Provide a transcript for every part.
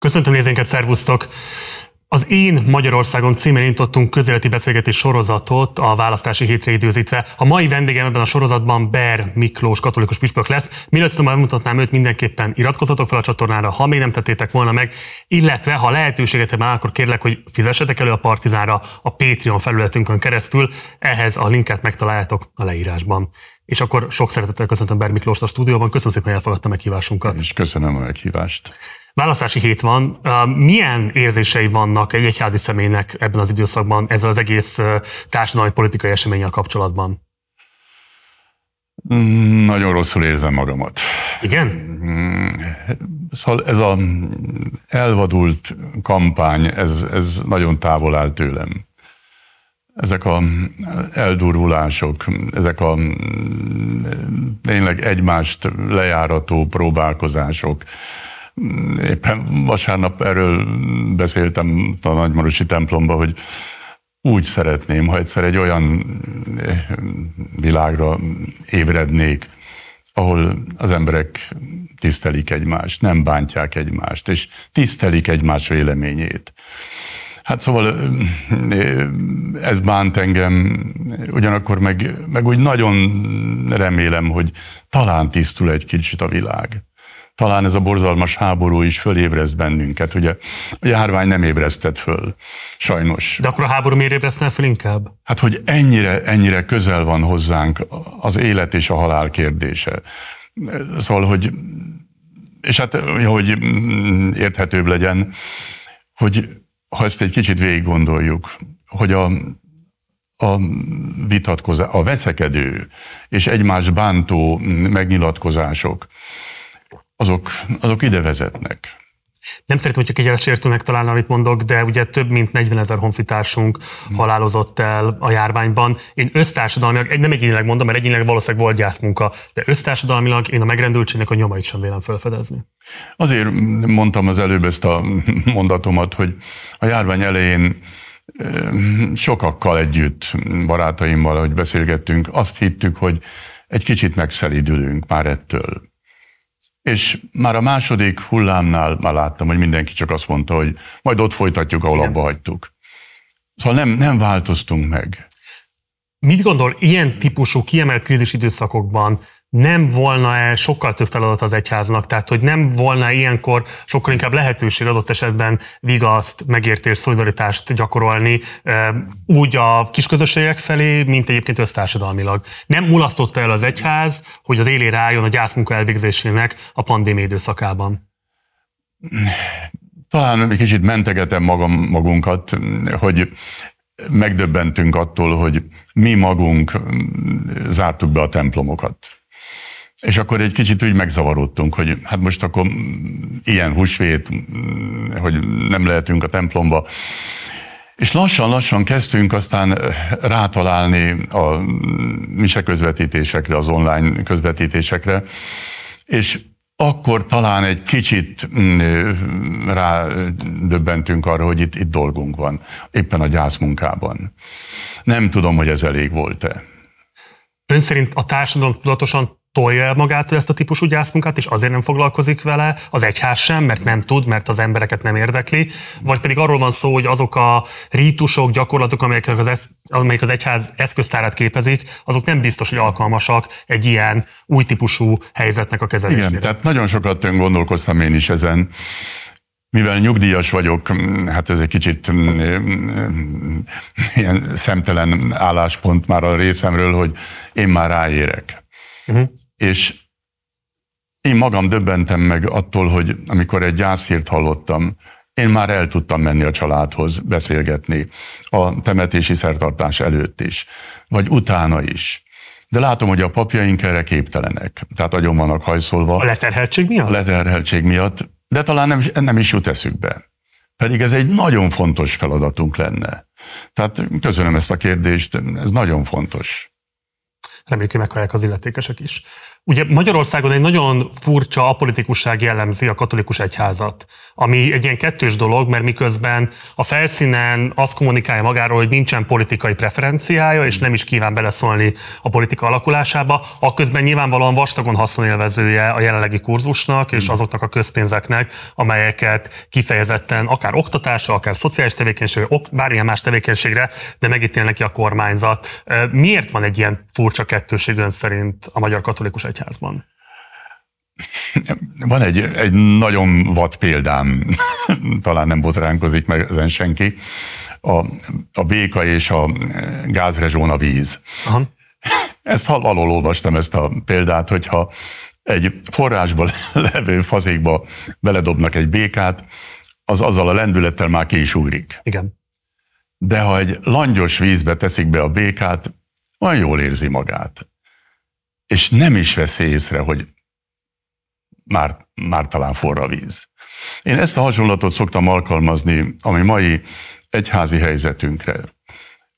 Köszöntöm nézőinket, szervusztok! Az Én Magyarországon címén indítottunk közéleti beszélgetés sorozatot a választási hétre időzítve. A mai vendégem ebben a sorozatban Ber Miklós katolikus püspök lesz. Mielőtt azonban bemutatnám őt, mindenképpen iratkozzatok fel a csatornára, ha még nem tettétek volna meg, illetve ha lehetőséget van, akkor kérlek, hogy fizessetek elő a Partizánra a Patreon felületünkön keresztül. Ehhez a linket megtaláljátok a leírásban. És akkor sok szeretettel köszöntöm Ber Miklóst a stúdióban. Köszönöm szépen, hogy elfogadta meghívásunkat. És köszönöm a meghívást. Választási hét van. Milyen érzései vannak egy egyházi személynek ebben az időszakban ezzel az egész társadalmi politikai eseménnyel kapcsolatban? Mm, nagyon rosszul érzem magamat. Igen? Mm, szóval ez a elvadult kampány, ez, ez nagyon távol áll tőlem. Ezek a eldurvulások, ezek a mm, tényleg egymást lejárató próbálkozások, éppen vasárnap erről beszéltem a Nagymarosi templomba, hogy úgy szeretném, ha egyszer egy olyan eh, világra ébrednék, ahol az emberek tisztelik egymást, nem bántják egymást, és tisztelik egymás véleményét. Hát szóval eh, ez bánt engem, ugyanakkor meg, meg úgy nagyon remélem, hogy talán tisztul egy kicsit a világ talán ez a borzalmas háború is fölébreszt bennünket. Ugye a járvány nem ébresztett föl, sajnos. De akkor a háború miért ébresztene föl inkább? Hát, hogy ennyire, ennyire közel van hozzánk az élet és a halál kérdése. Szóval, hogy és hát, hogy érthetőbb legyen, hogy ha ezt egy kicsit végig gondoljuk, hogy a, a vitatkozás, a veszekedő és egymás bántó megnyilatkozások, azok, azok ide vezetnek. Nem szeretném, hogy csak sértőnek találna, amit mondok, de ugye több mint 40 ezer honfitársunk hmm. halálozott el a járványban. Én össztársadalmilag, nem egyénileg mondom, mert egyénileg valószínűleg volt gyászmunka, de össztársadalmilag én a megrendültségnek a nyomait sem vélem felfedezni. Azért mondtam az előbb ezt a mondatomat, hogy a járvány elején sokakkal együtt, barátaimmal, hogy beszélgettünk, azt hittük, hogy egy kicsit megszelidülünk már ettől. És már a második hullámnál már láttam, hogy mindenki csak azt mondta, hogy majd ott folytatjuk, ahol abba hagytuk. Szóval nem, nem változtunk meg. Mit gondol, ilyen típusú kiemelt krízis időszakokban nem volna-e sokkal több feladat az egyháznak, tehát hogy nem volna ilyenkor sokkal inkább lehetőség adott esetben vigaszt, megértés, szolidaritást gyakorolni úgy a kisközösségek felé, mint egyébként össztársadalmilag. Nem mulasztotta el az egyház, hogy az élére álljon a gyászmunka elvégzésének a pandémia időszakában? Talán egy kicsit mentegetem magam, magunkat, hogy megdöbbentünk attól, hogy mi magunk zártuk be a templomokat és akkor egy kicsit úgy megzavarodtunk, hogy hát most akkor ilyen húsvét, hogy nem lehetünk a templomba. És lassan-lassan kezdtünk aztán rátalálni a mise közvetítésekre, az online közvetítésekre, és akkor talán egy kicsit rádöbbentünk arra, hogy itt, itt dolgunk van, éppen a gyászmunkában. Nem tudom, hogy ez elég volt-e. Ön szerint a társadalom tudatosan tolja el magától ezt a típusú gyászmunkát, és azért nem foglalkozik vele, az egyház sem, mert nem tud, mert az embereket nem érdekli, vagy pedig arról van szó, hogy azok a rítusok, gyakorlatok, amelyek az, esz, amelyek az egyház eszköztárát képezik, azok nem biztos, hogy alkalmasak egy ilyen új típusú helyzetnek a kezelésére. Igen, tehát nagyon sokat gondolkoztam én is ezen, mivel nyugdíjas vagyok, hát ez egy kicsit ilyen szemtelen álláspont már a részemről, hogy én már ráérek. Uh-huh. És én magam döbbentem meg attól, hogy amikor egy gyászhírt hallottam, én már el tudtam menni a családhoz beszélgetni a temetési szertartás előtt is, vagy utána is. De látom, hogy a papjaink erre képtelenek. Tehát agyon vannak hajszolva. A leterheltség miatt? A leterheltség miatt, de talán nem, nem is jut eszükbe. Pedig ez egy nagyon fontos feladatunk lenne. Tehát köszönöm ezt a kérdést, ez nagyon fontos. Reméljük, hogy meghallják az illetékesek is. Ugye Magyarországon egy nagyon furcsa apolitikusság jellemzi a katolikus egyházat, ami egy ilyen kettős dolog, mert miközben a felszínen azt kommunikálja magáról, hogy nincsen politikai preferenciája, és nem is kíván beleszólni a politika alakulásába, akközben nyilvánvalóan vastagon haszonélvezője a jelenlegi kurzusnak és hmm. azoknak a közpénzeknek, amelyeket kifejezetten akár oktatásra, akár szociális tevékenységre, bármilyen más tevékenységre, de megítél neki a kormányzat. Miért van egy ilyen furcsa kettőség ön szerint a magyar katolikus egyházban? Van egy, egy nagyon vad példám, talán nem botránkozik meg ezen senki, a, a béka és a gázrezsón a víz. Aha. Ezt alól olvastam ezt a példát, hogyha egy forrásban levő fazékba beledobnak egy békát, az azzal a lendülettel már ki is ugrik. Igen. De ha egy langyos vízbe teszik be a békát, olyan jól érzi magát. És nem is veszi észre, hogy már, már talán forra víz. Én ezt a hasonlatot szoktam alkalmazni, ami mai egyházi helyzetünkre.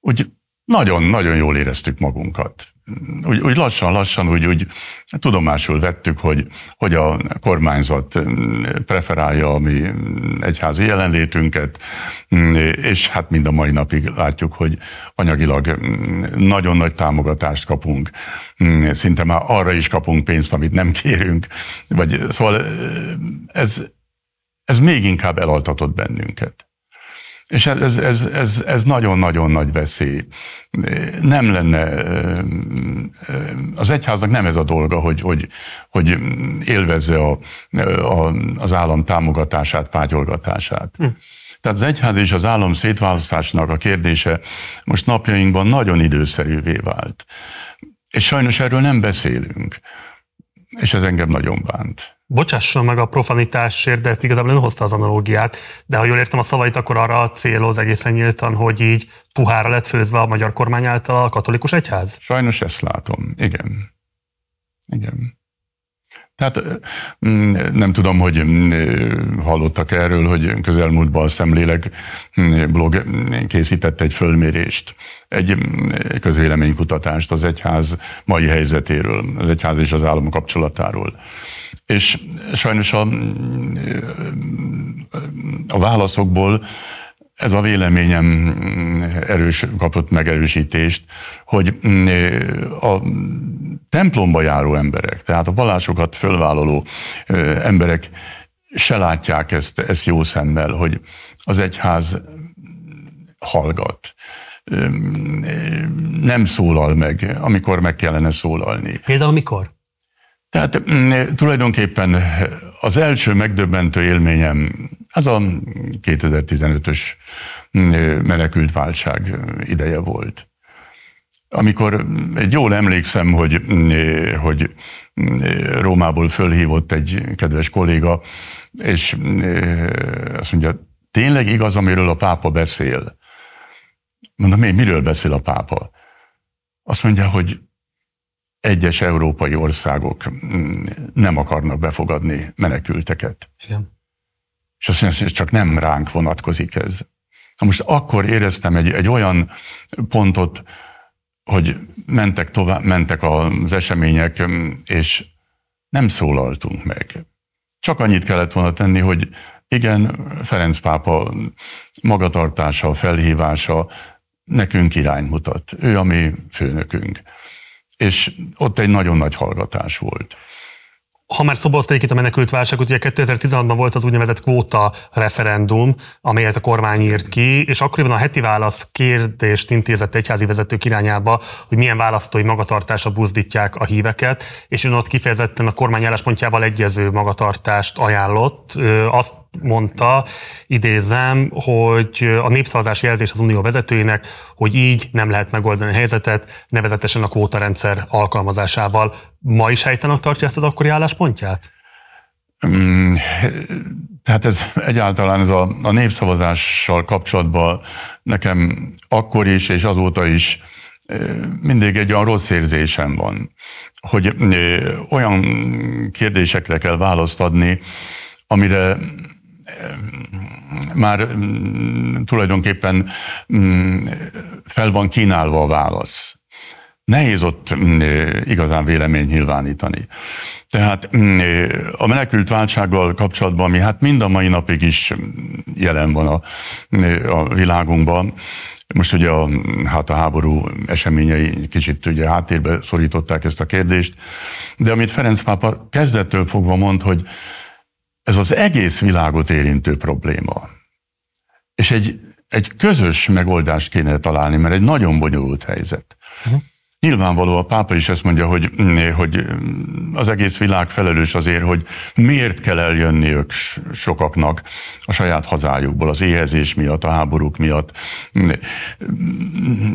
Úgy nagyon-nagyon jól éreztük magunkat úgy, úgy lassan-lassan úgy, úgy tudomásul vettük, hogy, hogy a kormányzat preferálja a mi egyházi jelenlétünket, és hát mind a mai napig látjuk, hogy anyagilag nagyon nagy támogatást kapunk, szinte már arra is kapunk pénzt, amit nem kérünk, vagy szóval ez, ez még inkább elaltatott bennünket. És ez, ez, ez, ez nagyon-nagyon nagy veszély. Nem lenne, az egyháznak nem ez a dolga, hogy, hogy, hogy élvezze a, a, az állam támogatását, pátyolgatását. Hm. Tehát az egyház és az állam szétválasztásnak a kérdése most napjainkban nagyon időszerűvé vált. És sajnos erről nem beszélünk. És ez engem nagyon bánt bocsásson meg a profanitásért, de igazából nem hozta az analógiát, de ha jól értem a szavait, akkor arra céloz egészen nyíltan, hogy így puhára lett főzve a magyar kormány által a katolikus egyház? Sajnos ezt látom, igen. Igen. Tehát mm, nem tudom, hogy mm, hallottak erről, hogy közelmúltban a Szemlélek mm, blog készített egy fölmérést, egy közvéleménykutatást az egyház mai helyzetéről, az egyház és az állam kapcsolatáról. És sajnos a, a válaszokból ez a véleményem erős, kapott megerősítést, hogy a templomba járó emberek, tehát a vallásokat fölvállaló emberek se látják ezt, ezt jó szemmel, hogy az egyház hallgat, nem szólal meg, amikor meg kellene szólalni. Például mikor? Tehát mm, tulajdonképpen az első megdöbbentő élményem az a 2015-ös mm, menekült válság ideje volt. Amikor egy jól emlékszem, hogy, mm, hogy Rómából fölhívott egy kedves kolléga, és azt mondja, tényleg igaz, amiről a pápa beszél? Mondom, én miről beszél a pápa? Azt mondja, hogy egyes európai országok mm, nem akarnak befogadni menekülteket. Igen. És azt mondja, hogy csak nem ránk vonatkozik ez. Na most akkor éreztem egy, egy olyan pontot, hogy mentek, tovább, mentek az események, és nem szólaltunk meg. Csak annyit kellett volna tenni, hogy igen, Ferenc pápa magatartása, felhívása nekünk irány mutat. Ő a mi főnökünk és ott egy nagyon nagy hallgatás volt ha már szobozték itt a menekült válságot, ugye 2016-ban volt az úgynevezett kvóta referendum, amelyet a kormány írt ki, és akkoriban a heti válasz kérdést intézett egyházi vezetők irányába, hogy milyen választói magatartása buzdítják a híveket, és ön ott kifejezetten a kormány álláspontjával egyező magatartást ajánlott. Azt mondta, idézem, hogy a népszavazási jelzés az unió vezetőinek, hogy így nem lehet megoldani a helyzetet, nevezetesen a kvótarendszer alkalmazásával. Ma is helytenek tartja ezt az akkori álláspontját? Mm, tehát ez egyáltalán ez a, a népszavazással kapcsolatban nekem akkor is és azóta is mindig egy olyan rossz érzésem van, hogy olyan kérdésekre kell választ adni, amire már mm, tulajdonképpen mm, fel van kínálva a válasz. nehéz ott mm, igazán vélemény nyilvánítani. Tehát a menekült váltsággal kapcsolatban, ami hát mind a mai napig is jelen van a, a világunkban, most ugye a, hát a háború eseményei kicsit ugye háttérbe szorították ezt a kérdést, de amit Ferenc pápa kezdettől fogva mond, hogy ez az egész világot érintő probléma. És egy, egy közös megoldást kéne találni, mert egy nagyon bonyolult helyzet. Uh-huh. Nyilvánvaló a pápa is ezt mondja, hogy, hogy az egész világ felelős azért, hogy miért kell eljönniük sokaknak a saját hazájukból, az éhezés miatt, a háborúk miatt.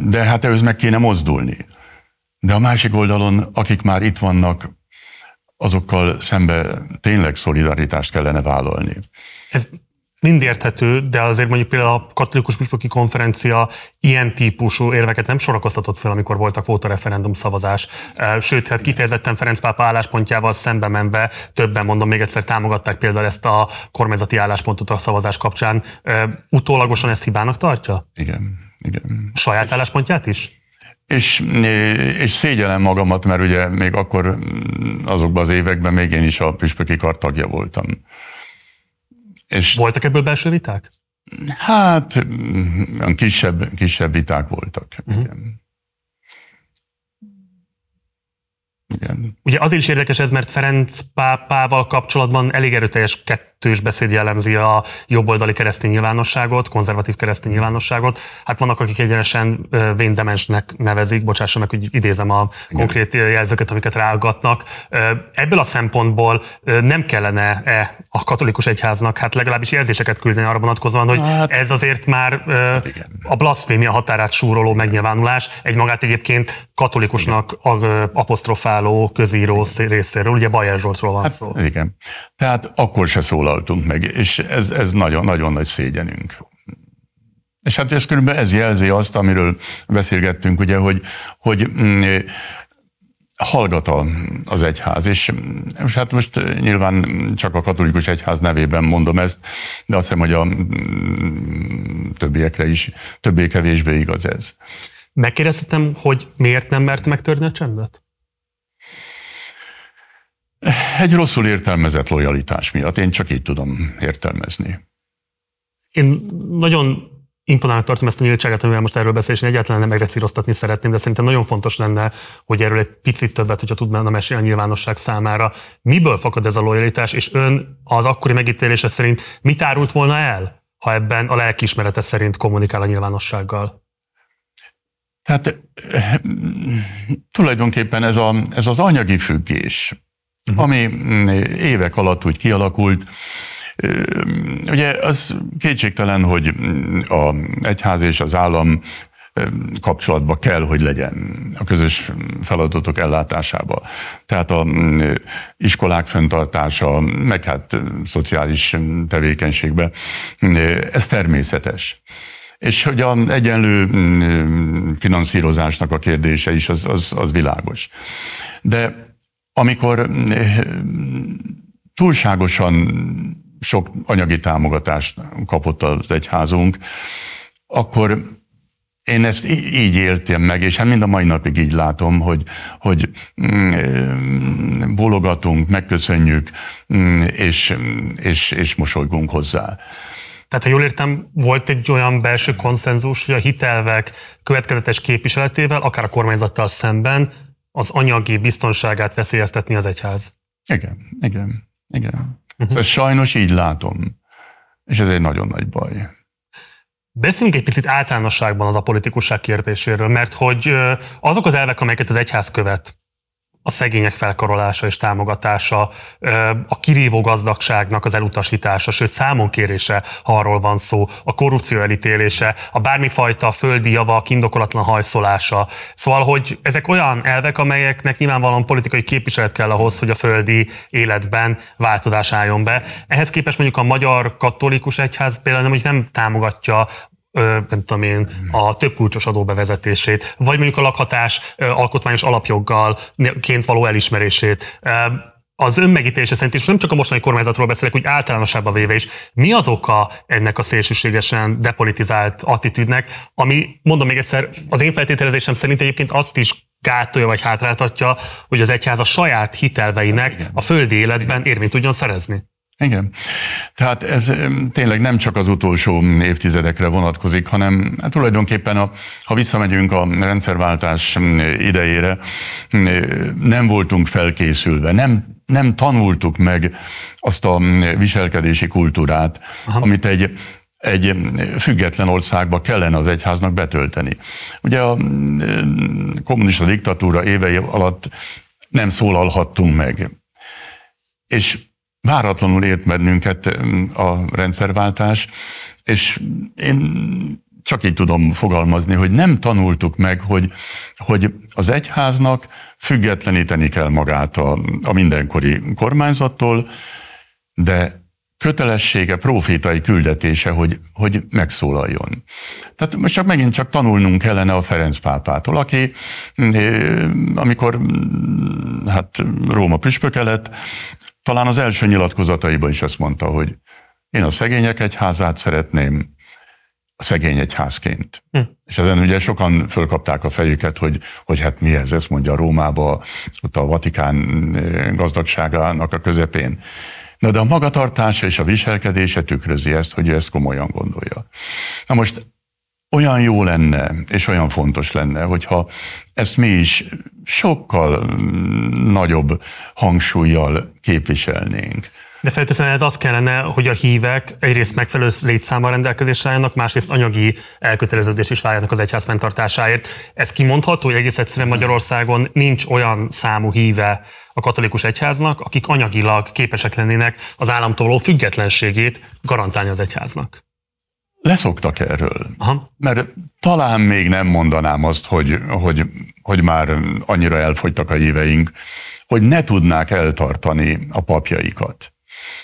De hát ehhez meg kéne mozdulni. De a másik oldalon, akik már itt vannak, azokkal szembe tényleg szolidaritást kellene vállalni. Ez mind érthető, de azért mondjuk például a katolikus püspöki konferencia ilyen típusú érveket nem sorakoztatott fel, amikor voltak volt a referendum szavazás. Sőt, hát kifejezetten Ferenc pápa álláspontjával szembe menve többen, mondom még egyszer, támogatták például ezt a kormányzati álláspontot a szavazás kapcsán. Utólagosan ezt hibának tartja? Igen. igen. Saját álláspontját is? És, és szégyellem magamat, mert ugye még akkor azokban az években még én is a püspöki kar tagja voltam. És Voltak ebből belső viták? Hát, kisebb, kisebb viták voltak. Uh-huh. Igen. Igen. Ugye azért is érdekes ez, mert Ferenc pápával kapcsolatban elég erőteljes kettős beszéd jellemzi a jobboldali keresztény nyilvánosságot, konzervatív keresztény nyilvánosságot. Hát vannak, akik egyenesen véndemensnek nevezik, bocsássa meg, hogy idézem a Igen. konkrét jelzőket, amiket ráaggatnak. Ebből a szempontból nem kellene-e a katolikus egyháznak hát legalábbis jelzéseket küldeni arra vonatkozóan, hogy hát, ez azért már Igen. a blaszfémia határát súroló megnyilvánulás, egy magát egyébként katolikusnak apostrofáló közíró részéről, ugye Bajer Zsoltról van hát, szó. Igen. Tehát akkor se szólaltunk meg, és ez, ez nagyon, nagyon nagy szégyenünk. És hát ez körülbelül ez jelzi azt, amiről beszélgettünk, ugye, hogy, hogy mm, hallgat az egyház, és, és hát most nyilván csak a katolikus egyház nevében mondom ezt, de azt hiszem, hogy a mm, többiekre is többé-kevésbé igaz ez. Megkérdezhetem, hogy miért nem mert megtörni a csendet? Egy rosszul értelmezett lojalitás miatt. Én csak így tudom értelmezni. Én nagyon imponálnak tartom ezt a nyíltságát, amivel most erről beszélni, és egyáltalán nem megrecíroztatni szeretném, de szerintem nagyon fontos lenne, hogy erről egy picit többet, hogyha tudnána mesélni a nyilvánosság számára. Miből fakad ez a lojalitás, és ön az akkori megítélése szerint mit árult volna el, ha ebben a lelkiismerete szerint kommunikál a nyilvánossággal? Tehát tulajdonképpen ez, a, ez az anyagi függés, uh-huh. ami évek alatt úgy kialakult, Ugye az kétségtelen, hogy a egyház és az állam kapcsolatba kell, hogy legyen a közös feladatok ellátásába. Tehát a iskolák fenntartása, meg hát szociális tevékenységbe, ez természetes. És hogy a egyenlő finanszírozásnak a kérdése is, az, az, az világos. De amikor túlságosan sok anyagi támogatást kapott az egyházunk, akkor én ezt így éltem meg, és hát mind a mai napig így látom, hogy, hogy mm, bólogatunk, megköszönjük, mm, és, és, és mosolygunk hozzá. Tehát, ha jól értem, volt egy olyan belső konszenzus, hogy a hitelvek következetes képviseletével, akár a kormányzattal szemben az anyagi biztonságát veszélyeztetni az egyház. Igen, igen, igen. Uh-huh. Szóval sajnos így látom. És ez egy nagyon nagy baj. Beszéljünk egy picit általánosságban az a politikusság kérdéséről, mert hogy azok az elvek, amelyeket az egyház követ, a szegények felkarolása és támogatása, a kirívó gazdagságnak az elutasítása, sőt számonkérése, ha arról van szó, a korrupció elítélése, a bármifajta földi javak indokolatlan hajszolása. Szóval, hogy ezek olyan elvek, amelyeknek nyilvánvalóan politikai képviselet kell ahhoz, hogy a földi életben változás álljon be. Ehhez képest mondjuk a magyar katolikus egyház például nem, hogy nem támogatja nem tudom én, a több kulcsos adó bevezetését, vagy mondjuk a lakhatás alkotmányos alapjoggal ként való elismerését. Az önmegítélése szerint is nem csak a mostani kormányzatról beszélek, úgy általánosabban véve is. Mi az oka ennek a szélsőségesen depolitizált attitűdnek, ami, mondom még egyszer, az én feltételezésem szerint egyébként azt is gátolja vagy hátráltatja, hogy az egyház a saját hitelveinek a földi életben érvényt tudjon szerezni. Igen. Tehát ez tényleg nem csak az utolsó évtizedekre vonatkozik, hanem hát tulajdonképpen, a, ha visszamegyünk a rendszerváltás idejére, nem voltunk felkészülve, nem, nem tanultuk meg azt a viselkedési kultúrát, Aha. amit egy egy független országba kellene az egyháznak betölteni. Ugye a kommunista diktatúra évei alatt nem szólalhattunk meg. És váratlanul ért bennünket a rendszerváltás, és én csak így tudom fogalmazni, hogy nem tanultuk meg, hogy, hogy az egyháznak függetleníteni kell magát a, a mindenkori kormányzattól, de kötelessége, profétai küldetése, hogy, hogy megszólaljon. Tehát most csak megint csak tanulnunk kellene a Ferenc pápától, aki amikor hát Róma püspöke lett, talán az első nyilatkozataiban is azt mondta, hogy én a szegények egyházát szeretném a szegény egyházként. Hm. És ezen ugye sokan fölkapták a fejüket, hogy, hogy hát mi ez, ezt mondja Rómába, ott a Vatikán gazdagságának a közepén. Na de a magatartása és a viselkedése tükrözi ezt, hogy ő ezt komolyan gondolja. Na most olyan jó lenne, és olyan fontos lenne, hogyha ezt mi is sokkal nagyobb hangsúlyjal képviselnénk. De feltétlenül ez azt kellene, hogy a hívek egyrészt megfelelő létszámmal rendelkezésre álljanak, másrészt anyagi elköteleződés is váljanak az egyház fenntartásáért. Ez kimondható, hogy egész egyszerűen Magyarországon nincs olyan számú híve a katolikus egyháznak, akik anyagilag képesek lennének az államtól függetlenségét garantálni az egyháznak. Leszoktak erről. Aha. Mert talán még nem mondanám azt, hogy, hogy, hogy már annyira elfogytak a éveink, hogy ne tudnák eltartani a papjaikat.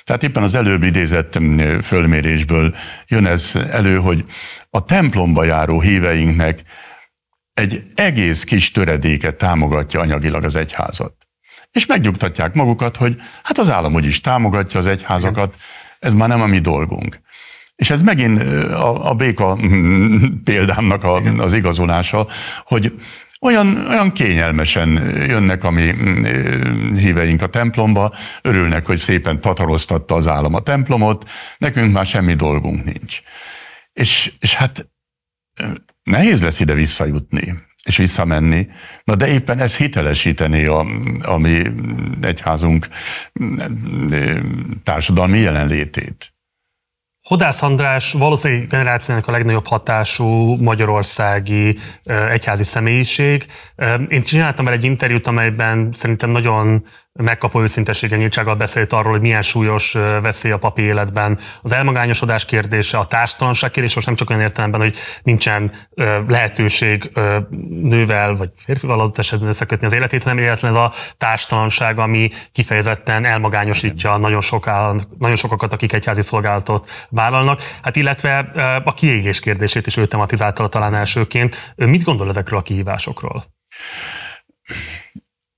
Tehát éppen az előbb idézett fölmérésből jön ez elő, hogy a templomba járó híveinknek egy egész kis töredéket támogatja anyagilag az egyházat. És megnyugtatják magukat, hogy hát az állam is támogatja az egyházakat, ez már nem a mi dolgunk. És ez megint a, a béka példámnak a, az igazolása, hogy olyan, olyan kényelmesen jönnek a mi híveink a templomba, örülnek, hogy szépen tataroztatta az állam a templomot, nekünk már semmi dolgunk nincs. És, és hát nehéz lesz ide visszajutni és visszamenni. Na de éppen ez hitelesítené a, a mi egyházunk társadalmi jelenlétét. Hodász András valószínűleg generációnak a legnagyobb hatású magyarországi egyházi személyiség. Én csináltam el egy interjút, amelyben szerintem nagyon megkapó őszintességgel nyíltsággal beszélt arról, hogy milyen súlyos veszély a papi életben az elmagányosodás kérdése, a társtalanság kérdése, most nem csak olyan értelemben, hogy nincsen lehetőség nővel vagy férfival adott esetben összekötni az életét, hanem illetve ez a társtalanság, ami kifejezetten elmagányosítja nagyon, soká, nagyon sokakat, akik egyházi szolgálatot vállalnak. Hát illetve a kiégés kérdését is ő tematizálta talán elsőként. Mit gondol ezekről a kihívásokról?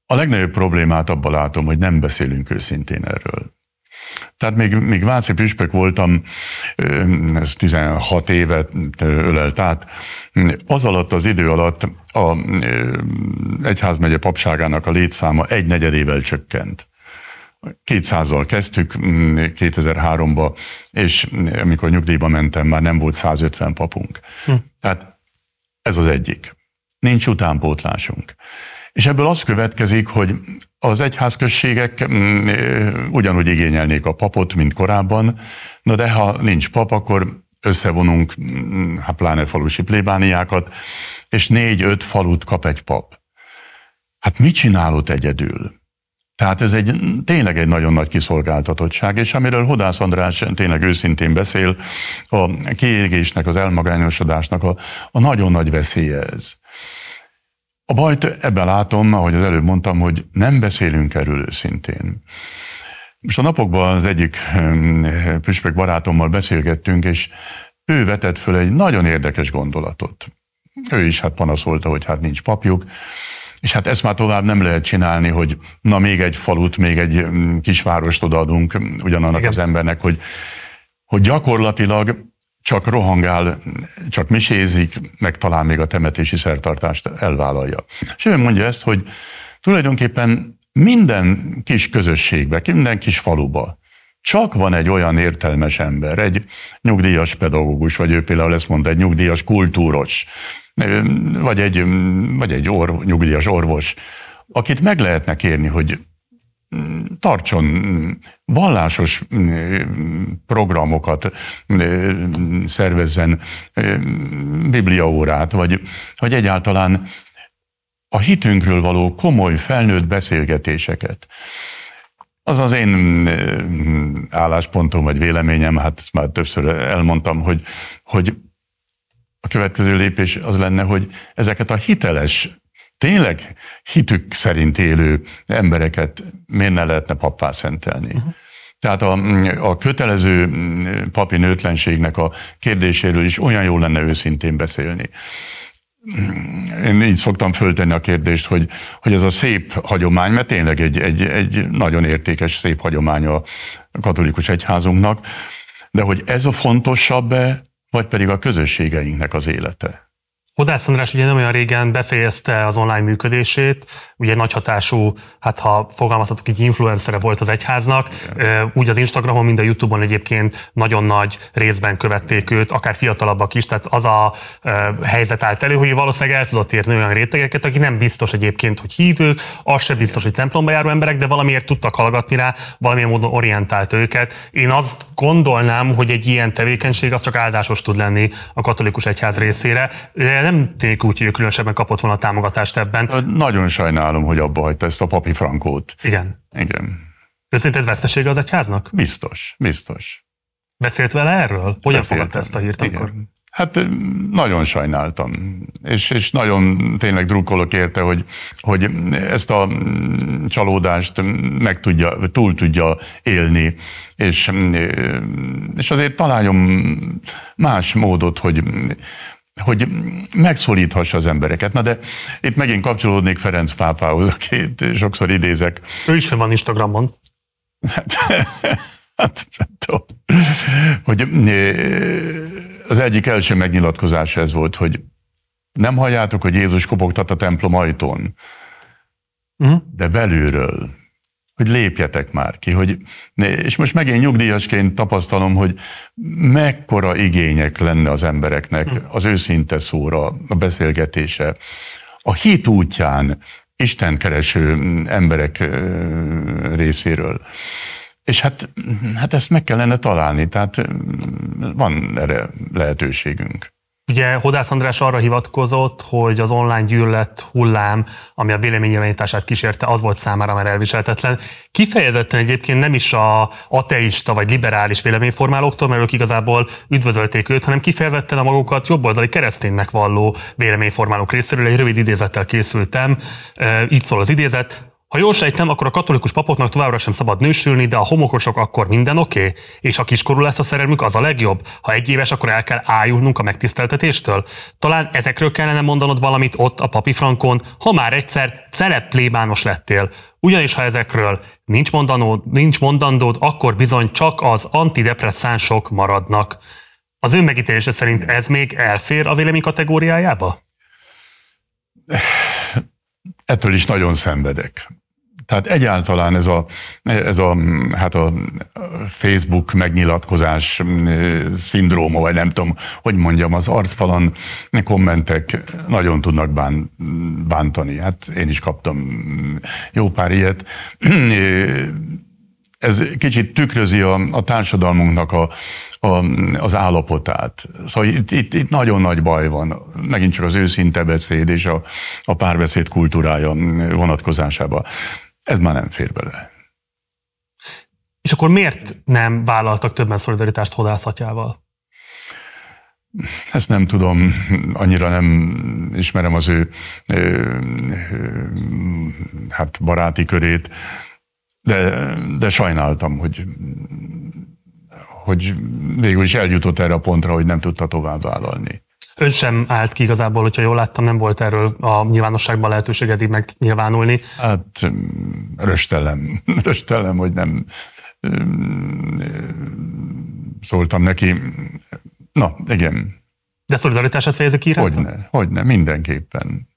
A legnagyobb problémát abban látom, hogy nem beszélünk őszintén erről. Tehát még, még Váci püspök voltam, ez 16 évet ölelt át, az alatt az idő alatt a egyházmegye papságának a létszáma egy negyedével csökkent. 200-zal kezdtük 2003-ba, és amikor nyugdíjba mentem, már nem volt 150 papunk. Hm. Tehát ez az egyik. Nincs utánpótlásunk. És ebből az következik, hogy az egyházközségek mm, ugyanúgy igényelnék a papot, mint korábban, na de ha nincs pap, akkor összevonunk, mm, hát pláne falusi plébániákat, és négy-öt falut kap egy pap. Hát mit csinálott egyedül? Tehát ez egy tényleg egy nagyon nagy kiszolgáltatottság, és amiről Hodász András tényleg őszintén beszél, a kiégésnek, az elmagányosodásnak a, a nagyon nagy veszélye ez. A bajt ebben látom, ahogy az előbb mondtam, hogy nem beszélünk erről őszintén. Most a napokban az egyik püspök barátommal beszélgettünk, és ő vetett föl egy nagyon érdekes gondolatot. Ő is hát panaszolta, hogy hát nincs papjuk, és hát ezt már tovább nem lehet csinálni, hogy na még egy falut, még egy kisvárost odaadunk ugyanannak Igen. az embernek, hogy, hogy gyakorlatilag csak rohangál, csak misézik, meg talán még a temetési szertartást elvállalja. És ő mondja ezt, hogy tulajdonképpen minden kis közösségbe, minden kis faluba csak van egy olyan értelmes ember, egy nyugdíjas pedagógus, vagy ő például ezt mondta, egy nyugdíjas kultúros, vagy egy, vagy egy orv, nyugdíjas orvos, akit meg lehetne kérni, hogy tartson vallásos programokat, szervezzen bibliaórát, vagy, vagy egyáltalán a hitünkről való komoly felnőtt beszélgetéseket. Az az én álláspontom vagy véleményem, hát ezt már többször elmondtam, hogy, hogy a következő lépés az lenne, hogy ezeket a hiteles, tényleg hitük szerint élő embereket miért ne lehetne pappá szentelni. Uh-huh. Tehát a, a kötelező papi nőtlenségnek a kérdéséről is olyan jó lenne őszintén beszélni én így szoktam föltenni a kérdést, hogy, hogy ez a szép hagyomány, mert tényleg egy, egy, egy nagyon értékes, szép hagyomány a katolikus egyházunknak, de hogy ez a fontosabb-e, vagy pedig a közösségeinknek az élete? Hodász András ugye nem olyan régen befejezte az online működését, ugye nagy hatású, hát ha fogalmazhatok így, influencere volt az egyháznak, Igen. úgy az Instagramon, mint a Youtube-on egyébként nagyon nagy részben követték őt, akár fiatalabbak is, tehát az a helyzet állt elő, hogy valószínűleg el tudott érni olyan rétegeket, akik nem biztos egyébként, hogy hívők, az se biztos, hogy templomba járó emberek, de valamiért tudtak hallgatni rá, valamilyen módon orientált őket. Én azt gondolnám, hogy egy ilyen tevékenység az csak áldásos tud lenni a katolikus egyház részére nem tűnik úgy, hogy ő különösebben kapott volna támogatást ebben. Nagyon sajnálom, hogy abba hagyta ezt a papi frankót. Igen. Igen. Őszintén ez vesztesége az egyháznak? Biztos, biztos. Beszélt vele erről? Hogyan fogadta ezt a hírt Igen. akkor? Hát nagyon sajnáltam, és, és nagyon tényleg drukkolok érte, hogy, hogy ezt a csalódást meg tudja, túl tudja élni, és, és azért találjon más módot, hogy, hogy megszólíthassa az embereket. Na de itt megint kapcsolódnék Ferenc pápához, akit sokszor idézek. Ő is van Instagramon. Hát, hát hogy az egyik első megnyilatkozása ez volt, hogy nem halljátok, hogy Jézus kopogtat a templom ajtón, uh-huh. de belülről hogy lépjetek már ki, hogy, és most megint nyugdíjasként tapasztalom, hogy mekkora igények lenne az embereknek az őszinte szóra, a beszélgetése. A hit útján Isten kereső emberek részéről. És hát, hát ezt meg kellene találni, tehát van erre lehetőségünk. Ugye Hodász András arra hivatkozott, hogy az online gyűlölet hullám, ami a véleményjelenítását kísérte, az volt számára már elviselhetetlen. Kifejezetten egyébként nem is a ateista vagy liberális véleményformálóktól, mert ők igazából üdvözölték őt, hanem kifejezetten a magukat jobboldali kereszténynek valló véleményformálók részéről. Egy rövid idézettel készültem. Így szól az idézet. Ha jól sejtem, akkor a katolikus papoknak továbbra sem szabad nősülni, de a homokosok akkor minden oké? Okay? És ha kiskorú lesz a szerelmük, az a legjobb? Ha egy éves, akkor el kell ájulnunk a megtiszteltetéstől? Talán ezekről kellene mondanod valamit ott a papi frankon, ha már egyszer celeb plébános lettél. Ugyanis ha ezekről nincs, mondanód, nincs mondandód, akkor bizony csak az antidepresszánsok maradnak. Az ön megítélése szerint ez még elfér a vélemény kategóriájába? Ettől is nagyon szenvedek. Tehát egyáltalán ez a, ez a, hát a Facebook megnyilatkozás szindróma, vagy nem tudom, hogy mondjam, az arctalan kommentek nagyon tudnak bán, bántani. Hát én is kaptam jó pár ilyet. Ez kicsit tükrözi a, a társadalmunknak a, a, az állapotát. Szóval itt, itt, itt nagyon nagy baj van, megint csak az őszinte beszéd és a, a párbeszéd kultúrája vonatkozásában. Ez már nem fér bele. És akkor miért nem vállaltak többen szolidaritást hodászatjával? Ezt nem tudom, annyira nem ismerem az ő, ő, ő hát baráti körét, de, de sajnáltam, hogy, hogy végül is eljutott erre a pontra, hogy nem tudta tovább vállalni. Ön sem állt ki igazából, hogyha jól láttam, nem volt erről a nyilvánosságban lehetőség eddig megnyilvánulni. Hát röstelem, röstelem, hogy nem szóltam neki. Na, igen. De szolidaritását fejezi ki iránta? Hogyne, hogyne, mindenképpen.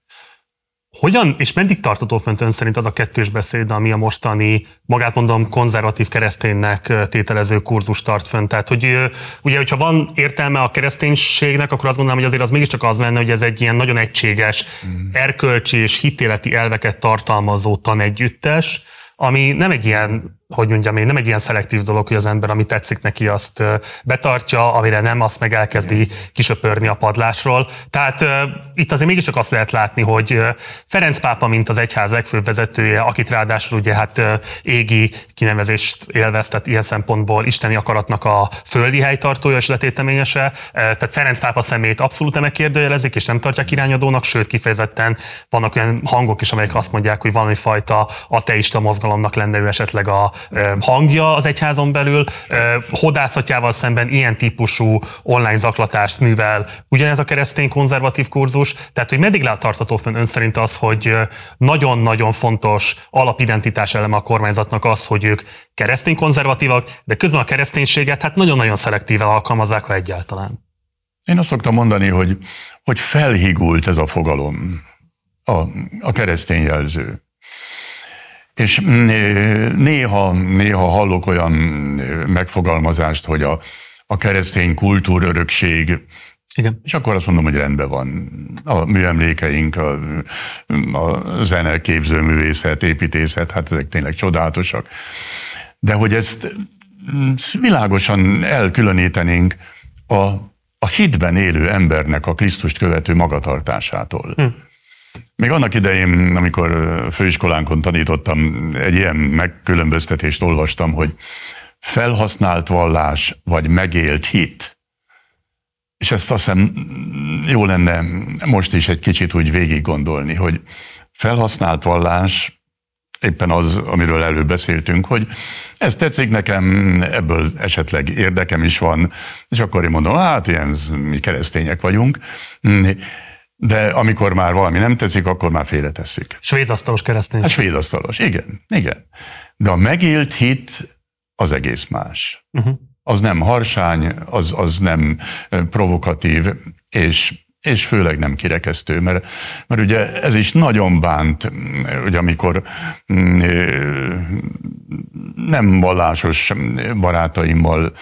Hogyan és meddig tartható fönt ön szerint az a kettős beszéd, ami a mostani, magát mondom, konzervatív kereszténynek tételező kurzus tart fönt? Tehát, hogy ugye, hogyha van értelme a kereszténységnek, akkor azt gondolom, hogy azért az mégiscsak az lenne, hogy ez egy ilyen nagyon egységes, mm. erkölcsi és hitéleti elveket tartalmazó tanegyüttes, ami nem egy ilyen hogy mondjam én, nem egy ilyen szelektív dolog, hogy az ember, ami tetszik neki, azt betartja, amire nem, azt meg elkezdi kisöpörni a padlásról. Tehát uh, itt azért mégiscsak azt lehet látni, hogy uh, Ferenc pápa, mint az egyház legfőbb vezetője, akit ráadásul ugye hát uh, égi kinevezést élvez, tehát ilyen szempontból isteni akaratnak a földi helytartója és letéteményese, uh, tehát Ferenc pápa szemét abszolút nem megkérdőjelezik, és nem tartják irányadónak, sőt kifejezetten vannak olyan hangok is, amelyek azt mondják, hogy valami fajta ateista mozgalomnak lenne ő esetleg a hangja az egyházon belül, hodászatjával szemben ilyen típusú online zaklatást művel ugyanez a keresztény konzervatív kurzus, tehát hogy meddig lehet tartató fönn ön szerint az, hogy nagyon-nagyon fontos alapidentitás eleme a kormányzatnak az, hogy ők keresztény konzervatívak, de közben a kereszténységet hát nagyon-nagyon szelektíven alkalmazzák, ha egyáltalán. Én azt szoktam mondani, hogy, hogy felhigult ez a fogalom, a, a keresztény jelző. És mm, néha, néha hallok olyan megfogalmazást, hogy a, a keresztény kultúrörökség igen. És akkor azt mondom, hogy rendben van. A műemlékeink, a, a zene, képzőművészet, építészet, hát ezek tényleg csodálatosak. De hogy ezt mm, világosan elkülönítenénk a, a hitben élő embernek a Krisztust követő magatartásától. Hm. Még annak idején, amikor főiskolánkon tanítottam, egy ilyen megkülönböztetést olvastam, hogy felhasznált vallás vagy megélt hit. És ezt azt hiszem jó lenne most is egy kicsit úgy végig gondolni, hogy felhasznált vallás éppen az, amiről előbb beszéltünk, hogy ez tetszik nekem, ebből esetleg érdekem is van, és akkor én mondom, hát ilyen mi keresztények vagyunk. De amikor már valami nem teszik, akkor már félretesszük. Svédasztalos keresztény. Hát svédasztalos, igen, igen. De a megélt hit az egész más. Uh-huh. Az nem harsány, az, az nem provokatív, és és főleg nem kirekesztő, mert, mert ugye ez is nagyon bánt, ugye amikor nem vallásos barátaimmal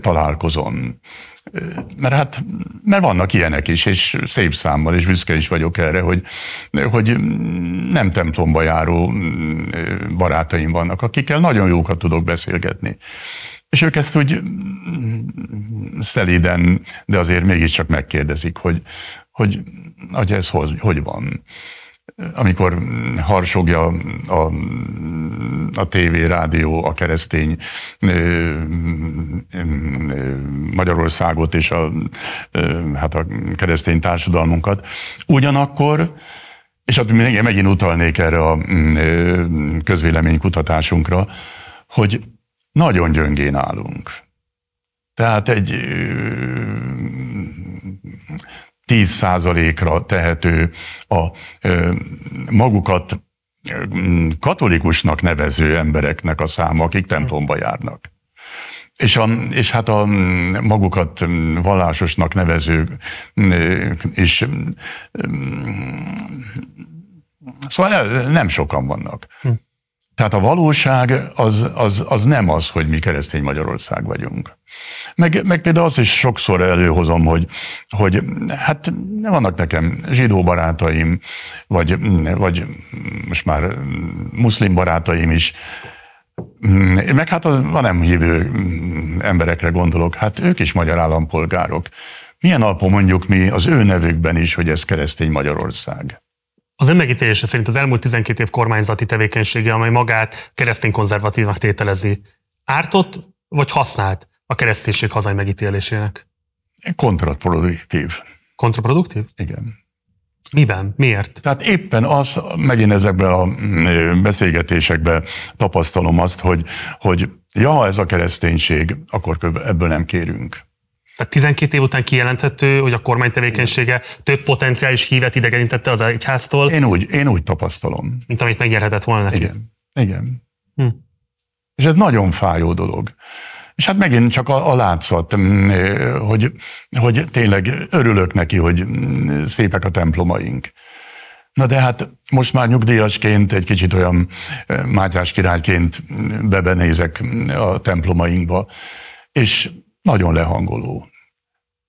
találkozom, mert hát, mert vannak ilyenek is, és szép számmal, és büszke is vagyok erre, hogy, hogy nem templomba járó barátaim vannak, akikkel nagyon jókat tudok beszélgetni. És ők ezt úgy szelíden, de azért mégiscsak megkérdezik, hogy, hogy, hogy ez hogy, hogy van amikor harsogja a, a tévé, rádió, a keresztény Magyarországot és a, hát a keresztény társadalmunkat. Ugyanakkor, és hát megint utalnék erre a közvéleménykutatásunkra, hogy nagyon gyöngén állunk. Tehát egy 10%-ra tehető a magukat katolikusnak nevező embereknek a száma, akik templomba járnak. És, a, és hát a magukat vallásosnak nevező is szóval nem sokan vannak. Hm. Tehát a valóság az, az, az nem az, hogy mi keresztény Magyarország vagyunk. Meg, meg például azt is sokszor előhozom, hogy, hogy hát vannak nekem zsidó barátaim, vagy, vagy most már muszlim barátaim is, meg hát a nem hívő emberekre gondolok, hát ők is magyar állampolgárok. Milyen alapon mondjuk mi az ő nevükben is, hogy ez keresztény Magyarország? Az önmegítélése szerint az elmúlt 12 év kormányzati tevékenysége, amely magát keresztény konzervatívnak tételezi, ártott vagy használt a kereszténység hazai megítélésének? Kontraproduktív. Kontraproduktív? Igen. Miben? Miért? Tehát éppen az, megint ezekben a beszélgetésekben tapasztalom azt, hogy, hogy ja, ha ez a kereszténység, akkor ebből nem kérünk. Tehát 12 év után kijelenthető, hogy a kormány tevékenysége több potenciális hívet idegenítette az egyháztól. Én úgy, én úgy tapasztalom. Mint amit megnyerhetett volna neki. Igen. Igen. Hm. És ez nagyon fájó dolog. És hát megint csak a, a látszat, mm, hogy, hogy tényleg örülök neki, hogy mm, szépek a templomaink. Na de hát most már nyugdíjasként, egy kicsit olyan Mátyás királyként bebenézek a templomainkba, és nagyon lehangoló.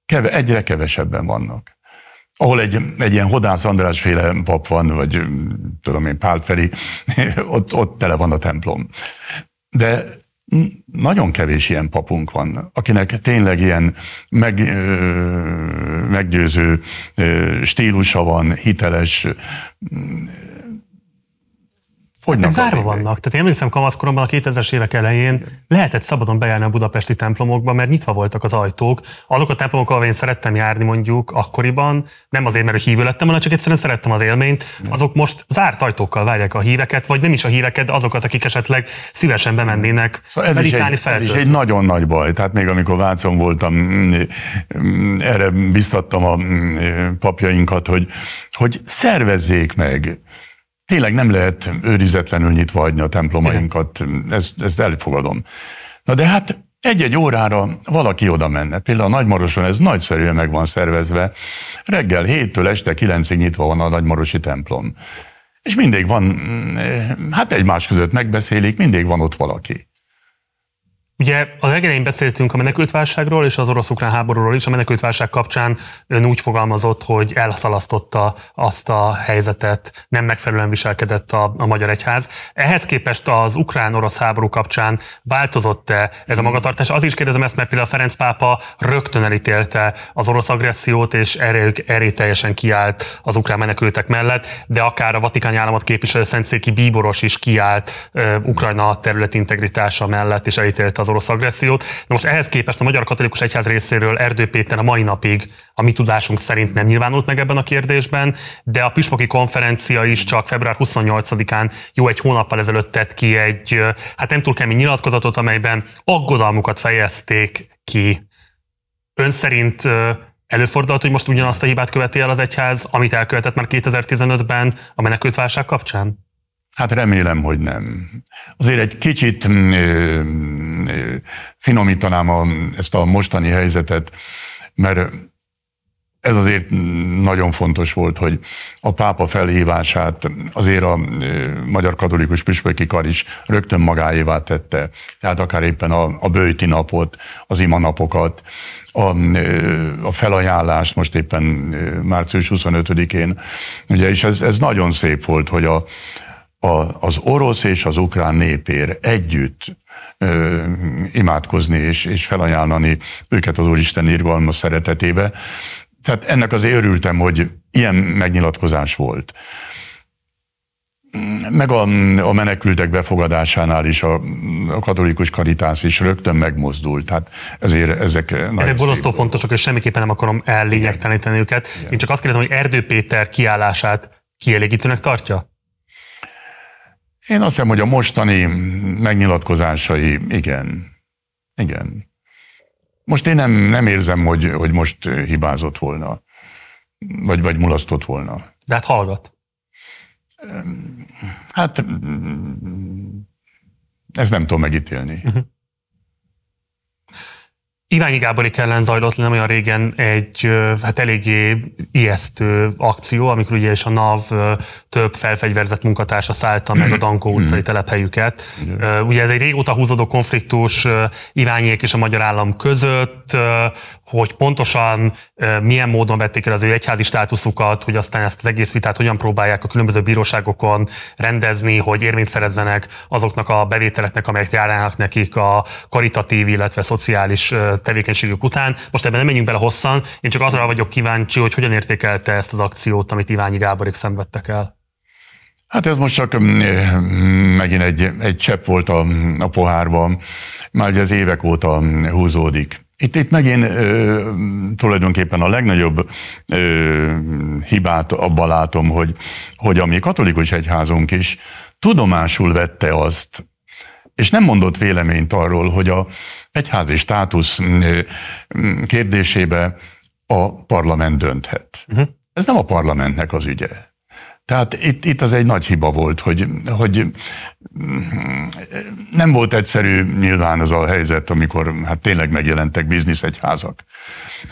Keve, egyre kevesebben vannak. Ahol egy, egy ilyen Hodász András féle pap van, vagy tudom én, Pál Feri, ott, ott tele van a templom. De nagyon kevés ilyen papunk van, akinek tényleg ilyen meg, meggyőző stílusa van, hiteles, Fogynak zárva vannak. Tehát én emlékszem kamaszkoromban a 2000-es évek elején lehetett szabadon bejárni a budapesti templomokba, mert nyitva voltak az ajtók. Azok a templomok, ahol én szerettem járni mondjuk akkoriban, nem azért, mert hívő lettem volna, csak egyszerűen szerettem az élményt, azok most zárt ajtókkal várják a híveket, vagy nem is a híveket, de azokat, akik esetleg szívesen bemennének szóval ez is, egy, ez is egy nagyon nagy baj. Tehát még amikor Vácon voltam, erre biztattam a papjainkat, hogy, hogy szervezzék meg tényleg nem lehet őrizetlenül nyitva hagyni a templomainkat, ezt, ezt elfogadom. Na de hát egy-egy órára valaki oda menne. Például a Nagymaroson ez nagyszerűen meg van szervezve. Reggel 7-től este 9-ig nyitva van a Nagymarosi templom. És mindig van, hát egymás között megbeszélik, mindig van ott valaki. Ugye a legelején beszéltünk a menekültválságról és az orosz-ukrán háborúról is. A menekültválság kapcsán ön úgy fogalmazott, hogy elszalasztotta azt a helyzetet, nem megfelelően viselkedett a, a magyar egyház. Ehhez képest az ukrán-orosz háború kapcsán változott-e ez a magatartás? Az is kérdezem ezt, mert például Ferenc pápa rögtön elítélte az orosz agressziót, és erre, teljesen kiállt az ukrán menekültek mellett, de akár a Vatikáni államot képviselő Szentszéki Bíboros is kiállt uh, Ukrajna területi integritása mellett, és elítélte az az orosz agressziót. De most ehhez képest a Magyar Katolikus Egyház részéről Erdő Péter a mai napig a mi tudásunk szerint nem nyilvánult meg ebben a kérdésben, de a Püspoki konferencia is csak február 28-án jó egy hónappal ezelőtt tett ki egy, hát nem túl kemény nyilatkozatot, amelyben aggodalmukat fejezték ki. Ön szerint előfordult, hogy most ugyanazt a hibát követi el az egyház, amit elkövetett már 2015-ben a menekültválság kapcsán? Hát remélem, hogy nem. Azért egy kicsit mm, ö, ö, finomítanám a, ezt a mostani helyzetet, mert ez azért nagyon fontos volt, hogy a pápa felhívását azért a Magyar Katolikus Püspöki Kar is rögtön magáévá tette. Tehát akár éppen a, a bőti napot, az imanapokat, a, a felajánlást most éppen március 25-én. Ugye, és ez, ez nagyon szép volt, hogy a, a, az orosz és az ukrán népér együtt ö, imádkozni és, és felajánlani őket az Úristen irgalmas szeretetébe. Tehát ennek azért örültem, hogy ilyen megnyilatkozás volt. Meg a, a menekültek befogadásánál is a, a katolikus karitász is rögtön megmozdult. Tehát ezért ezek Ezek borzasztó fontosak, és semmiképpen nem akarom ellényegteleníteni őket. Igen. Én csak azt kérdezem, hogy Erdő Péter kiállását kielégítőnek tartja? Én azt hiszem, hogy a mostani megnyilatkozásai, igen. Igen. Most én nem, nem érzem, hogy, hogy most hibázott volna, vagy, vagy mulasztott volna. De hát hallgat. Hát ezt nem tudom megítélni. Uh-huh. Iványi Gáborik ellen zajlott nem olyan régen egy hát eléggé ijesztő akció, amikor ugye is a NAV több felfegyverzett munkatársa szállta meg a Dankó utcai mm-hmm. telephelyüket. Ugye ez egy régóta húzódó konfliktus Iványék és a magyar állam között, hogy pontosan milyen módon vették el az ő egyházi státuszukat, hogy aztán ezt az egész vitát hogyan próbálják a különböző bíróságokon rendezni, hogy érvényt szerezzenek azoknak a bevételeknek, amelyek járnának nekik a karitatív, illetve szociális tevékenységük után. Most ebben nem menjünk bele hosszan, én csak azra vagyok kíváncsi, hogy hogyan értékelte ezt az akciót, amit Iványi Gáborik szenvedtek el. Hát ez most csak megint egy, egy csepp volt a, a pohárban, már ugye az évek óta húzódik. Itt, itt megint ö, tulajdonképpen a legnagyobb ö, hibát abban látom, hogy, hogy a mi katolikus egyházunk is tudomásul vette azt, és nem mondott véleményt arról, hogy a egyházi státusz kérdésébe a parlament dönthet. Uh-huh. Ez nem a parlamentnek az ügye. Tehát itt, itt az egy nagy hiba volt, hogy, hogy nem volt egyszerű nyilván az a helyzet, amikor hát tényleg megjelentek bizniszegyházak,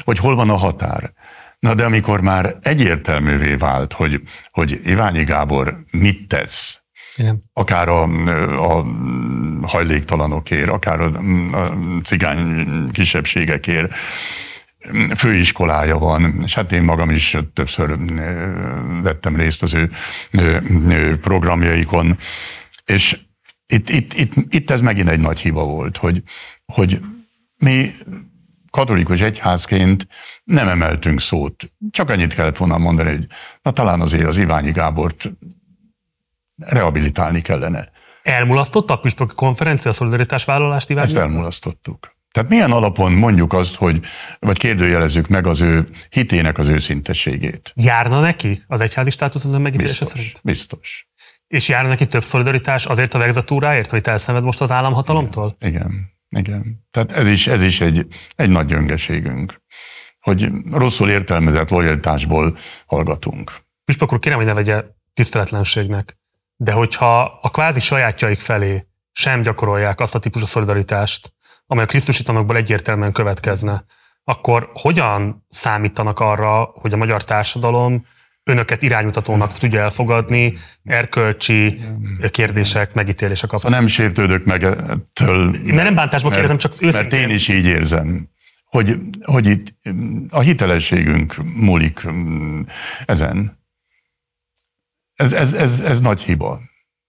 hogy hol van a határ. Na de amikor már egyértelművé vált, hogy, hogy Iványi Gábor mit tesz, igen. akár a, a hajléktalanokért, akár a, a cigány kisebbségekért, főiskolája van, és hát én magam is többször vettem részt az ő programjaikon, és itt, itt, itt, itt ez megint egy nagy hiba volt, hogy, hogy mi katolikus egyházként nem emeltünk szót. Csak annyit kellett volna mondani, hogy na talán azért az Iványi Gábort rehabilitálni kellene. Elmulasztotta a püspöki konferencia a szolidaritásvállalást Iványi? Ezt elmulasztottuk. Tehát milyen alapon mondjuk azt, hogy, vagy kérdőjelezzük meg az ő hitének az őszintességét? Járna neki az egyházi státusz az ön megítélése szerint? Biztos. És járna neki több szolidaritás azért a vegzatúráért, hogy elszenved most az államhatalomtól? Igen, igen. igen. Tehát ez is, ez is egy, egy nagy gyöngeségünk, hogy rosszul értelmezett lojalitásból hallgatunk. Püspök úr, kérem, hogy ne vegye tiszteletlenségnek, de hogyha a kvázi sajátjaik felé sem gyakorolják azt a típusú szolidaritást, amely a Krisztusi tanokból egyértelműen következne, akkor hogyan számítanak arra, hogy a magyar társadalom önöket iránymutatónak tudja elfogadni erkölcsi kérdések megítélése kapcsán? Szóval nem sértődök meg ettől. Mert nem bántásból kérdezem, csak őszintén. Mert én is így érzem, hogy, hogy itt a hitelességünk múlik ezen. Ez, ez, ez, ez nagy hiba.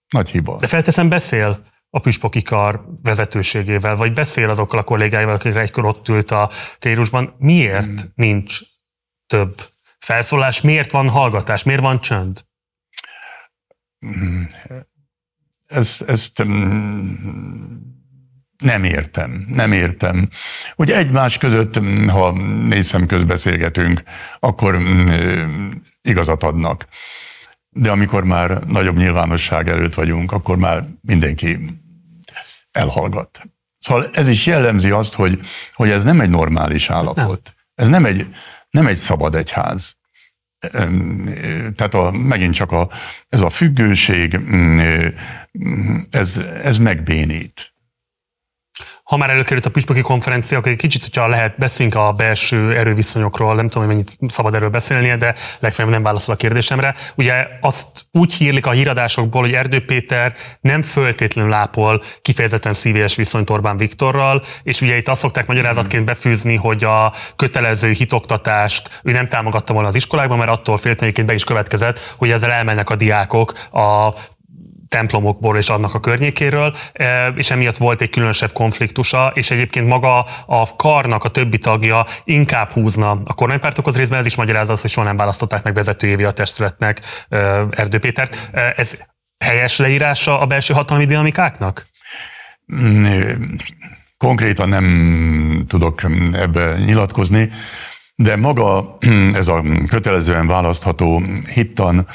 Nagy hiba. De felteszem, beszél a püspoki kar vezetőségével, vagy beszél azokkal a kollégáival, akikre egykor ott ült a kérusban, miért hmm. nincs több felszólás, miért van hallgatás, miért van csönd? Hmm. Ezt, ezt nem értem, nem értem. Ugye egymás között, ha négy szem közt beszélgetünk, akkor igazat adnak de amikor már nagyobb nyilvánosság előtt vagyunk, akkor már mindenki elhallgat. Szóval ez is jellemzi azt, hogy, hogy ez nem egy normális állapot. Nem. Ez nem egy, nem egy szabad egyház. Tehát a, megint csak a, ez a függőség, ez, ez megbénít ha már előkerült a püspöki konferencia, akkor egy kicsit, hogyha lehet, beszélünk a belső erőviszonyokról, nem tudom, hogy mennyit szabad erről beszélnie, de legfeljebb nem válaszol a kérdésemre. Ugye azt úgy hírlik a híradásokból, hogy Erdő Péter nem föltétlenül lápol kifejezetten szívélyes viszonyt Orbán Viktorral, és ugye itt azt szokták magyarázatként befűzni, hogy a kötelező hitoktatást ő nem támogatta volna az iskolákban, mert attól féltőként be is következett, hogy ezzel elmennek a diákok a templomokból és annak a környékéről, e, és emiatt volt egy különösebb konfliktusa, és egyébként maga a karnak a többi tagja inkább húzna a kormánypártokhoz részben, ez is magyarázza azt, hogy soha nem választották meg vezetőjévé a testületnek e, Erdő Pétert. E, ez helyes leírása a belső hatalmi dinamikáknak? Konkrétan nem tudok ebbe nyilatkozni, de maga ez a kötelezően választható hittan,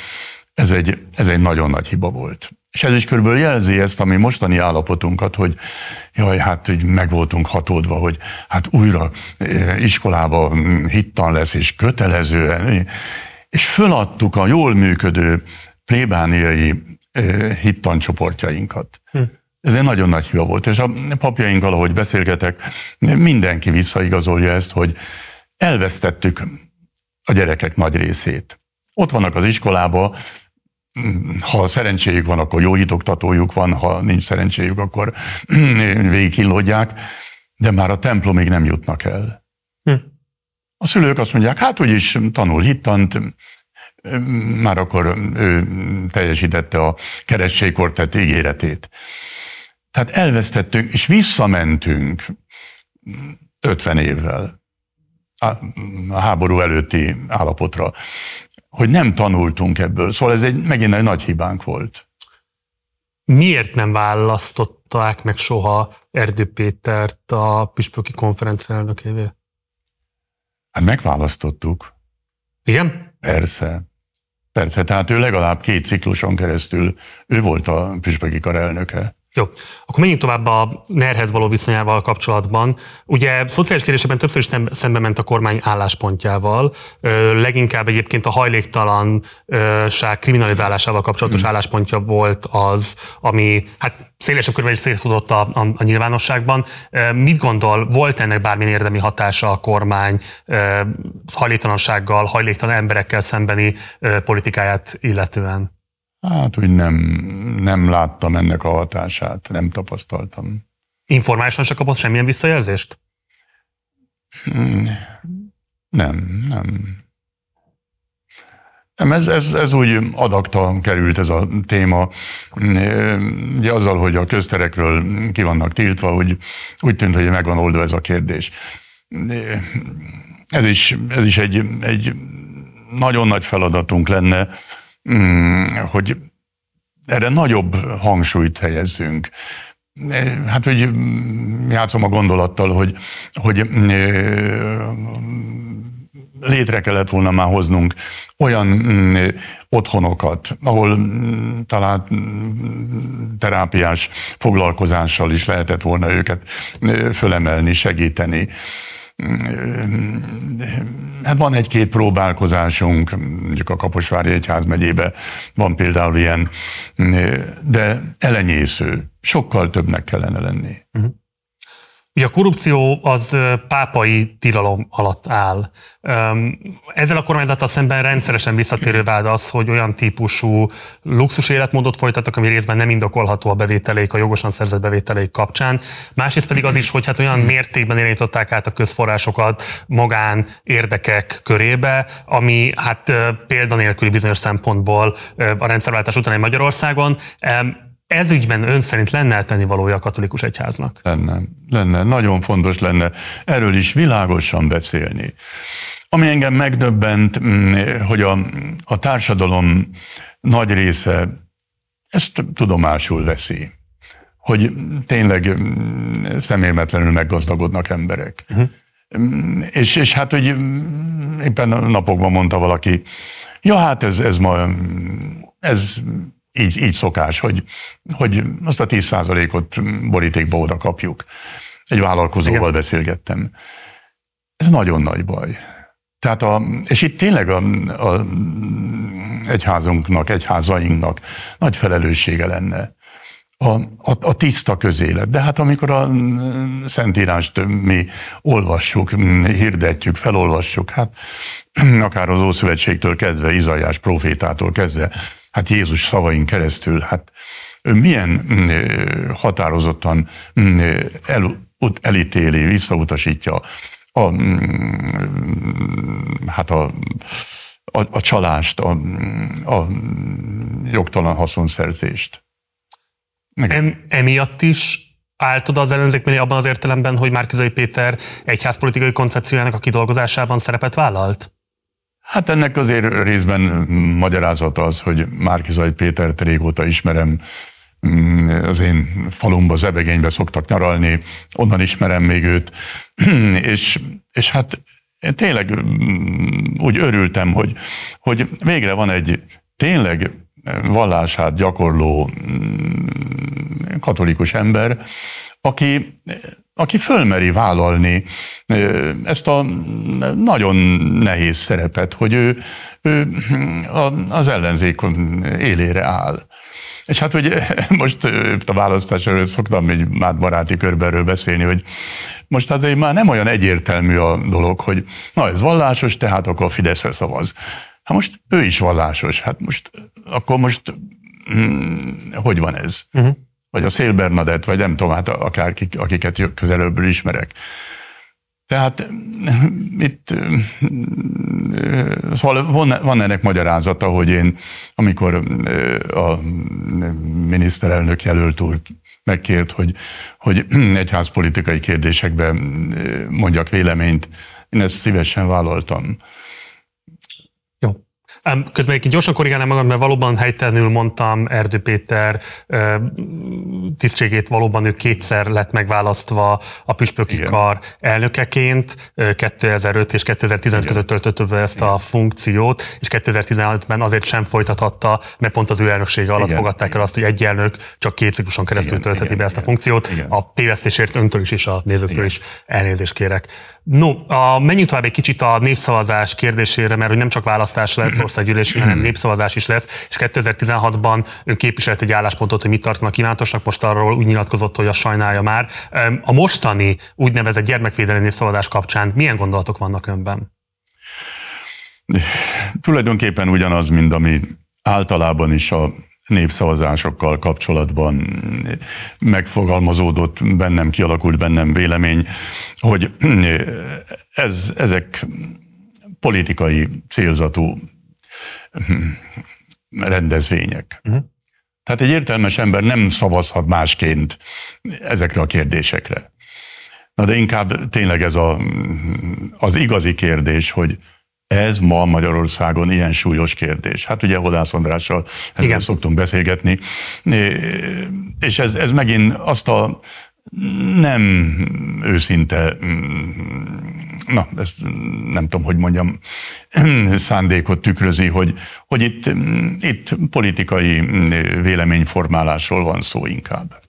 ez egy, ez egy nagyon nagy hiba volt. És ez is körülbelül jelzi ezt a mi mostani állapotunkat, hogy jaj, hát hogy meg voltunk hatódva, hogy hát újra e, iskolába hittan lesz, és kötelezően, és föladtuk a jól működő plébániai e, hittancsoportjainkat. Hm. Ez egy nagyon nagy hiba volt, és a papjainkkal, ahogy beszélgetek, mindenki visszaigazolja ezt, hogy elvesztettük a gyerekek nagy részét. Ott vannak az iskolába, ha szerencséjük van, akkor jó hitoktatójuk van, ha nincs szerencséjük, akkor végigkillódják, de már a templomig nem jutnak el. Hm. A szülők azt mondják, hát úgyis tanul hittant, már akkor ő teljesítette a kerességkor tett ígéretét. Tehát elvesztettünk, és visszamentünk 50 évvel a háború előtti állapotra hogy nem tanultunk ebből. Szóval ez egy, megint egy nagy hibánk volt. Miért nem választották meg soha Erdő Pétert a püspöki konferencia elnökévé? Hát megválasztottuk. Igen? Persze. Persze, tehát ő legalább két cikluson keresztül, ő volt a püspöki kar elnöke. Jó, akkor menjünk tovább a NER-hez való viszonyával kapcsolatban. Ugye szociális kérdésekben többször is szembe ment a kormány álláspontjával, leginkább egyébként a hajléktalanság kriminalizálásával kapcsolatos hmm. álláspontja volt az, ami hát szélesebb körben is szétfutott a, a, a nyilvánosságban. Mit gondol, volt ennek bármilyen érdemi hatása a kormány hajléktalansággal, hajléktalan emberekkel szembeni politikáját illetően? Hát úgy nem, nem láttam ennek a hatását, nem tapasztaltam. Informálisan se kapott semmilyen visszajelzést? Hmm, nem, nem. Nem, ez, ez, ez úgy adakta került ez a téma. Ugye azzal, hogy a közterekről ki vannak tiltva, hogy úgy tűnt, hogy megvan oldva ez a kérdés. Ez is, ez is egy, egy nagyon nagy feladatunk lenne, hogy erre nagyobb hangsúlyt helyezzünk. Hát, hogy játszom a gondolattal, hogy, hogy létre kellett volna már hoznunk olyan mm, otthonokat, ahol mm, talán terápiás foglalkozással is lehetett volna őket fölemelni, segíteni van egy-két próbálkozásunk, mondjuk a Kaposvári Egyház megyébe van például ilyen, de elenyésző. Sokkal többnek kellene lenni. Uh-huh. Ugye a korrupció az pápai tilalom alatt áll. Ezzel a kormányzattal szemben rendszeresen visszatérő vád az, hogy olyan típusú luxus életmódot folytatnak, ami részben nem indokolható a bevételék, a jogosan szerzett bevételék kapcsán. Másrészt pedig az is, hogy hát olyan mértékben irányították át a közforrásokat magán érdekek körébe, ami hát példanélküli bizonyos szempontból a rendszerváltás után Magyarországon. Ez ügyben ön szerint lenne tenni valója a katolikus egyháznak? Lenne, lenne. Nagyon fontos lenne erről is világosan beszélni. Ami engem megdöbbent, mm, hogy a, a társadalom nagy része ezt tudomásul veszi, hogy tényleg mm, szemérmetlenül meggazdagodnak emberek. Uh-huh. És, és hát, hogy éppen napokban mondta valaki, ja hát ez, ez ma, ez így, így szokás, hogy, hogy azt a 10%-ot borítékba oda kapjuk. Egy vállalkozóval Igen. beszélgettem. Ez nagyon nagy baj. Tehát a, és itt tényleg a, a egyházunknak, egyházainknak nagy felelőssége lenne a, a, a tiszta közélet. De hát amikor a Szentírást mi olvassuk, hirdetjük, felolvassuk, hát akár az Ószövetségtől kezdve, Izajás profétától kezdve, hát Jézus szavain keresztül, hát milyen mm, határozottan mm, el, elítéli, visszautasítja a, mm, hát a, a, a csalást, a, a jogtalan haszonszerzést. Em, emiatt is állt oda az ellenzék abban az értelemben, hogy Márkizai Péter egyházpolitikai koncepciójának a kidolgozásában szerepet vállalt? Hát ennek azért részben magyarázat az, hogy Márkizai Pétert régóta ismerem, mm, az én falumba, Zebegénybe szoktak nyaralni, onnan ismerem még őt, és, és hát én tényleg mm, úgy örültem, hogy, hogy végre van egy tényleg vallását gyakorló mm, katolikus ember, aki aki fölmeri vállalni ezt a nagyon nehéz szerepet, hogy ő, ő az ellenzék élére áll. És hát hogy most a választás előtt szoktam egy már baráti körben beszélni, hogy most azért már nem olyan egyértelmű a dolog, hogy na ez vallásos, tehát akkor a Fideszre szavaz. Hát most ő is vallásos, hát most akkor most hm, hogy van ez? Uh-huh vagy a Szél Bernadett, vagy nem tudom, hát akár akiket közelőbből ismerek. Tehát itt szóval van, van ennek magyarázata, hogy én, amikor a miniszterelnök jelölt úr megkért, hogy, hogy egyházpolitikai kérdésekben mondjak véleményt, én ezt szívesen vállaltam. Közben egy gyorsan korrigálnám magam, mert valóban helytelenül mondtam, Erdő Péter tisztségét valóban ő kétszer lett megválasztva a püspöki Igen. kar elnökeként, 2005 és 2015 Igen. között töltött be ezt Igen. a funkciót, és 2016-ben azért sem folytathatta, mert pont az ő elnöksége alatt Igen. fogadták el azt, hogy egy elnök csak két cikluson keresztül Igen. töltheti Igen. be ezt a funkciót. Igen. A tévesztésért öntől is és a nézőktől Igen. is elnézést kérek. No, a, menjünk tovább egy kicsit a népszavazás kérdésére, mert hogy nem csak választás lesz országgyűlési, hanem népszavazás is lesz, és 2016-ban ön képviselt egy álláspontot, hogy mit tartanak kívántosnak, most arról úgy nyilatkozott, hogy a sajnálja már. A mostani úgynevezett gyermekvédelmi népszavazás kapcsán milyen gondolatok vannak önben? Tulajdonképpen ugyanaz, mint ami általában is a népszavazásokkal kapcsolatban megfogalmazódott bennem, kialakult bennem vélemény, hogy ez, ezek politikai célzatú rendezvények. Uh-huh. Tehát egy értelmes ember nem szavazhat másként ezekre a kérdésekre. Na de inkább tényleg ez a, az igazi kérdés, hogy ez ma Magyarországon ilyen súlyos kérdés. Hát ugye Hodász Andrással erről szoktunk beszélgetni, és ez, ez megint azt a nem őszinte, na, ezt nem tudom, hogy mondjam, szándékot tükrözi, hogy, hogy itt, itt politikai véleményformálásról van szó inkább.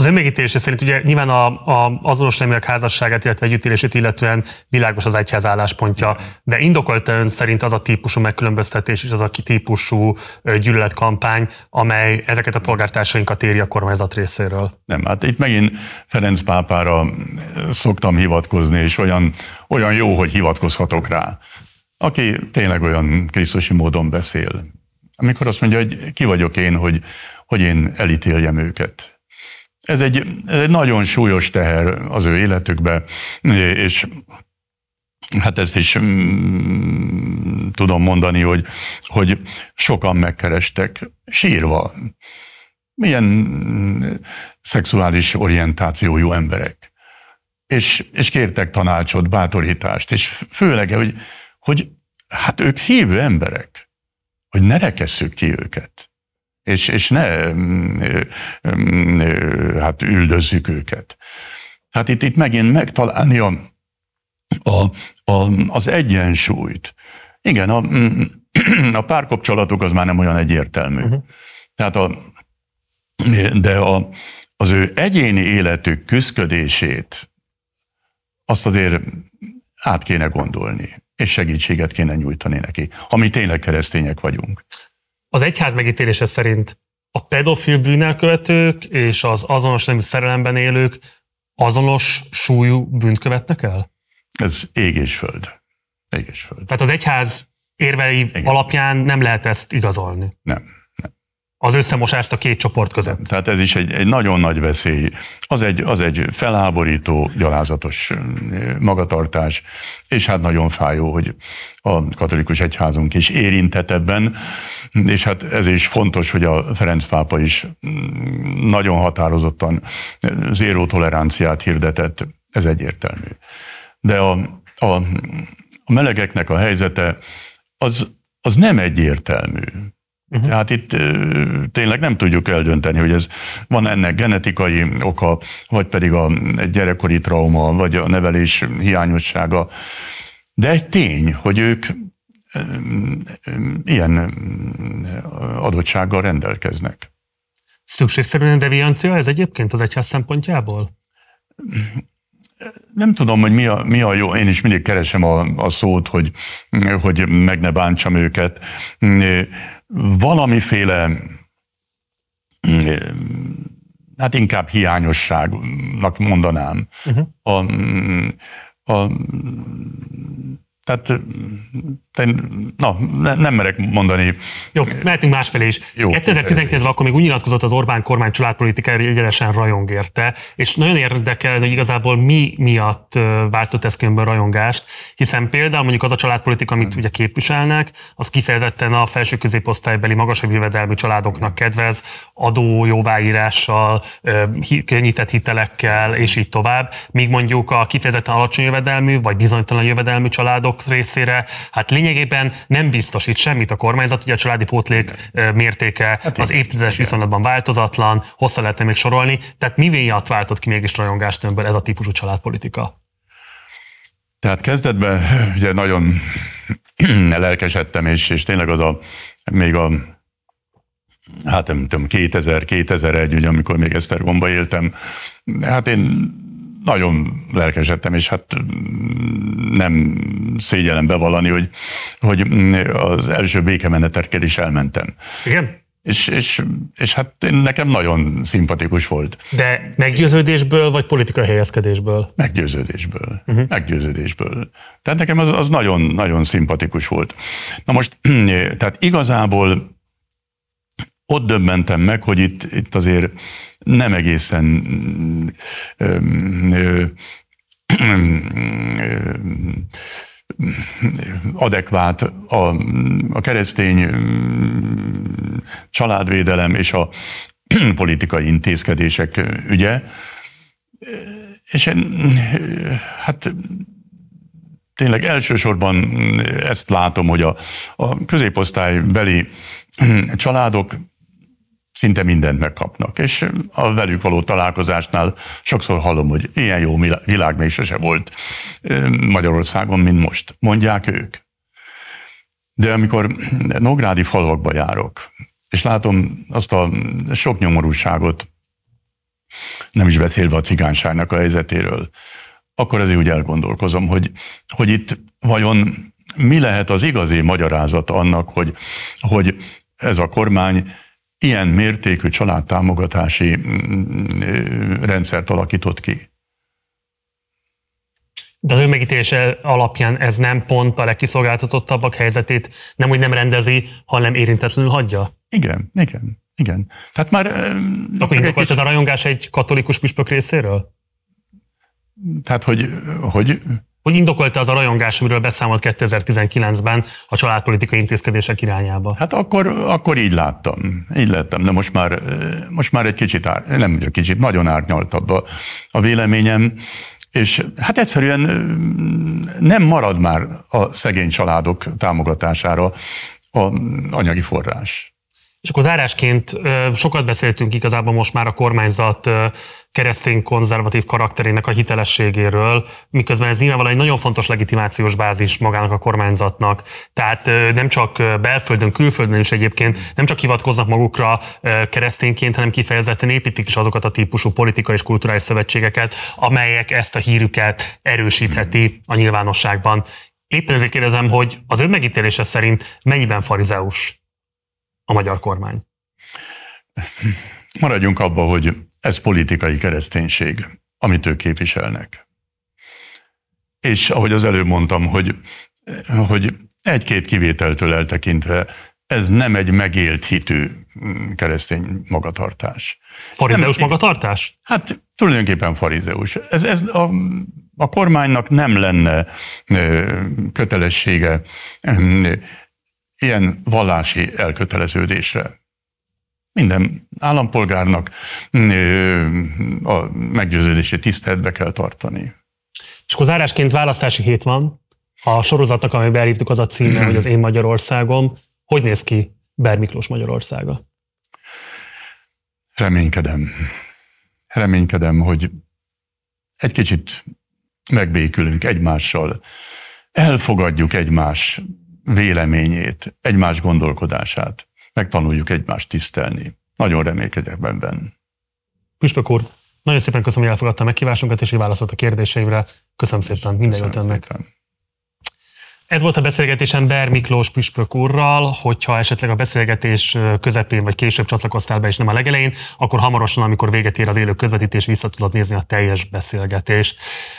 Az önmegítélése szerint ugye nyilván a, a azonos neműek házasságát, illetve együttélését illetően világos az egyház álláspontja, de indokolt ön szerint az a típusú megkülönböztetés és az a típusú gyűlöletkampány, amely ezeket a polgártársainkat éri a kormányzat részéről? Nem, hát itt megint Ferenc pápára szoktam hivatkozni, és olyan, olyan jó, hogy hivatkozhatok rá, aki tényleg olyan krisztusi módon beszél. Amikor azt mondja, hogy ki vagyok én, hogy, hogy én elítéljem őket ez egy, ez egy nagyon súlyos teher az ő életükbe, és hát ezt is mm, tudom mondani, hogy, hogy sokan megkerestek sírva. Milyen mm, szexuális orientációjú emberek. És, és kértek tanácsot, bátorítást, és főleg, hogy, hogy hát ők hívő emberek, hogy ne rekesszük ki őket és, és ne mm, mm, hát üldözzük őket. Hát itt, itt megint megtalálni a, a, a, az egyensúlyt. Igen, a, mm, a párkapcsolatok az már nem olyan egyértelmű. Uh-huh. Tehát a, de a, az ő egyéni életük küzdködését azt azért át kéne gondolni, és segítséget kéne nyújtani neki, ha mi tényleg keresztények vagyunk. Az egyház megítélése szerint a pedofil bűnelkövetők és az azonos nemű szerelemben élők azonos súlyú bűnt követnek el? Ez ég és föld. Ég és föld. Tehát az egyház érvei Igen. alapján nem lehet ezt igazolni? Nem az összemosást a két csoport között. Tehát ez is egy, egy nagyon nagy veszély. Az egy, az egy felháborító, gyalázatos magatartás, és hát nagyon fájó, hogy a katolikus egyházunk is érintett ebben, és hát ez is fontos, hogy a Ferenc pápa is mm, nagyon határozottan zéró toleranciát hirdetett, ez egyértelmű. De a, a, a melegeknek a helyzete az, az nem egyértelmű. Uh-huh. Tehát itt tényleg nem tudjuk eldönteni, hogy ez van ennek genetikai oka, vagy pedig a gyerekkori trauma, vagy a nevelés hiányossága. De egy tény, hogy ők ilyen adottsággal rendelkeznek. Szükségszerűen deviancia ez egyébként az egyház szempontjából? Nem tudom, hogy mi a, mi a jó, én is mindig keresem a, a szót, hogy, hogy meg ne bántsam őket. Valamiféle hát inkább hiányosságnak mondanám. Uh-huh. A, a tehát na, ne, nem merek mondani. Jó, mehetünk másfelé is. Jó, 2019-ben akkor még úgy nyilatkozott az Orbán kormány családpolitikára, egyenesen rajong érte, és nagyon érdekel, hogy igazából mi miatt váltott ez különbön rajongást, hiszen például mondjuk az a családpolitika, amit ugye képviselnek, az kifejezetten a felső középosztálybeli magasabb jövedelmű családoknak kedvez, adó jóváírással, könnyített hitelekkel, és így tovább, míg mondjuk a kifejezetten alacsony jövedelmű, vagy bizonytalan jövedelmű családok családok részére, hát lényegében nem biztosít semmit a kormányzat, ugye a családi pótlék mértéke hát az évtizedes viszonylatban változatlan, hosszá lehetne még sorolni, tehát mi miatt váltott ki mégis rajongást önből ez a típusú családpolitika? Tehát kezdetben ugye nagyon lelkesedtem, és, és tényleg az a, még a hát nem tudom, 2000-2001, ugye, amikor még Esztergomba éltem, hát én nagyon lelkesedtem, és hát nem szégyellem bevallani, hogy, hogy az első békemenetekkel is elmentem. Igen? És, és, és hát nekem nagyon szimpatikus volt. De meggyőződésből, vagy politikai helyezkedésből? Meggyőződésből. Uh-huh. Meggyőződésből. Tehát nekem az, az nagyon, nagyon szimpatikus volt. Na most, tehát igazából ott döbbentem meg, hogy itt, itt azért nem egészen ö, ö, adekvát a, a keresztény családvédelem és a politikai intézkedések ügye. És én, hát tényleg elsősorban ezt látom, hogy a, a középosztálybeli családok szinte mindent megkapnak. És a velük való találkozásnál sokszor hallom, hogy ilyen jó világ még sose volt Magyarországon, mint most. Mondják ők. De amikor Nográdi falvakba járok, és látom azt a sok nyomorúságot, nem is beszélve a cigányságnak a helyzetéről, akkor azért úgy elgondolkozom, hogy, hogy itt vajon mi lehet az igazi magyarázat annak, hogy, hogy ez a kormány ilyen mértékű családtámogatási mm, rendszert alakított ki. De az megítélése alapján ez nem pont a legkiszolgáltatottabbak helyzetét nem úgy nem rendezi, hanem érintetlenül hagyja? Igen, igen, igen. Tehát már... Akkor indokolt kis... ez a rajongás egy katolikus püspök részéről? Tehát, hogy, hogy hogy indokolta az a rajongás, amiről beszámolt 2019-ben a családpolitikai intézkedések irányába? Hát akkor, akkor így láttam. Így láttam, de most már, most már egy kicsit, ár, nem egy kicsit, nagyon árnyaltabb a, a véleményem, és hát egyszerűen nem marad már a szegény családok támogatására a anyagi forrás. És akkor zárásként sokat beszéltünk igazából most már a kormányzat keresztény konzervatív karakterének a hitelességéről, miközben ez nyilvánvalóan egy nagyon fontos legitimációs bázis magának a kormányzatnak. Tehát nem csak belföldön, külföldön is egyébként nem csak hivatkoznak magukra keresztényként, hanem kifejezetten építik is azokat a típusú politikai és kulturális szövetségeket, amelyek ezt a hírüket erősítheti a nyilvánosságban. Éppen ezért kérdezem, hogy az ön megítélése szerint mennyiben farizeus a magyar kormány? Maradjunk abba, hogy ez politikai kereszténység, amit ők képviselnek. És ahogy az előbb mondtam, hogy, hogy egy-két kivételtől eltekintve ez nem egy megélt hitű keresztény magatartás. Farizeus nem, magatartás? Hát tulajdonképpen farizeus. Ez, ez a, a kormánynak nem lenne kötelessége ilyen vallási elköteleződésre. Minden állampolgárnak a meggyőződési tiszteletbe kell tartani. És akkor zárásként választási hét van. A sorozatnak, amit belhívtuk, az a címe, hogy az Én Magyarországom. Hogy néz ki Ber Miklós Magyarországa? Reménykedem. Reménykedem, hogy egy kicsit megbékülünk egymással, elfogadjuk egymás véleményét, egymás gondolkodását, megtanuljuk egymást tisztelni. Nagyon remélkedek benben. Püspök úr, nagyon szépen köszönöm, hogy elfogadta a meghívásunkat, és hogy válaszolt a kérdéseimre. Köszönöm szépen, minden jót önnek. Szépen. Ez volt a beszélgetésem Ber Miklós püspök úrral, hogyha esetleg a beszélgetés közepén vagy később csatlakoztál be és nem a legelején, akkor hamarosan, amikor véget ér az élő közvetítés, vissza tudod nézni a teljes beszélgetést.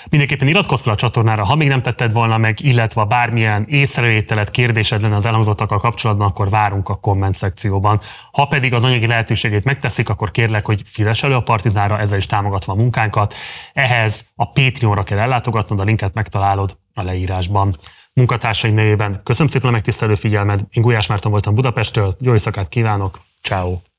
Mindenképpen iratkozz fel a csatornára, ha még nem tetted volna meg, illetve bármilyen észrevételet, kérdésed lenne az elhangzottakkal kapcsolatban, akkor várunk a komment szekcióban. Ha pedig az anyagi lehetőségét megteszik, akkor kérlek, hogy fizess elő a partizára, ezzel is támogatva a munkánkat. Ehhez a Patreonra kell ellátogatnod, a linket megtalálod a leírásban munkatársaim nevében. Köszönöm szépen a megtisztelő figyelmed. Én Gulyás Márton voltam Budapestről. Jó éjszakát kívánok. Ciao.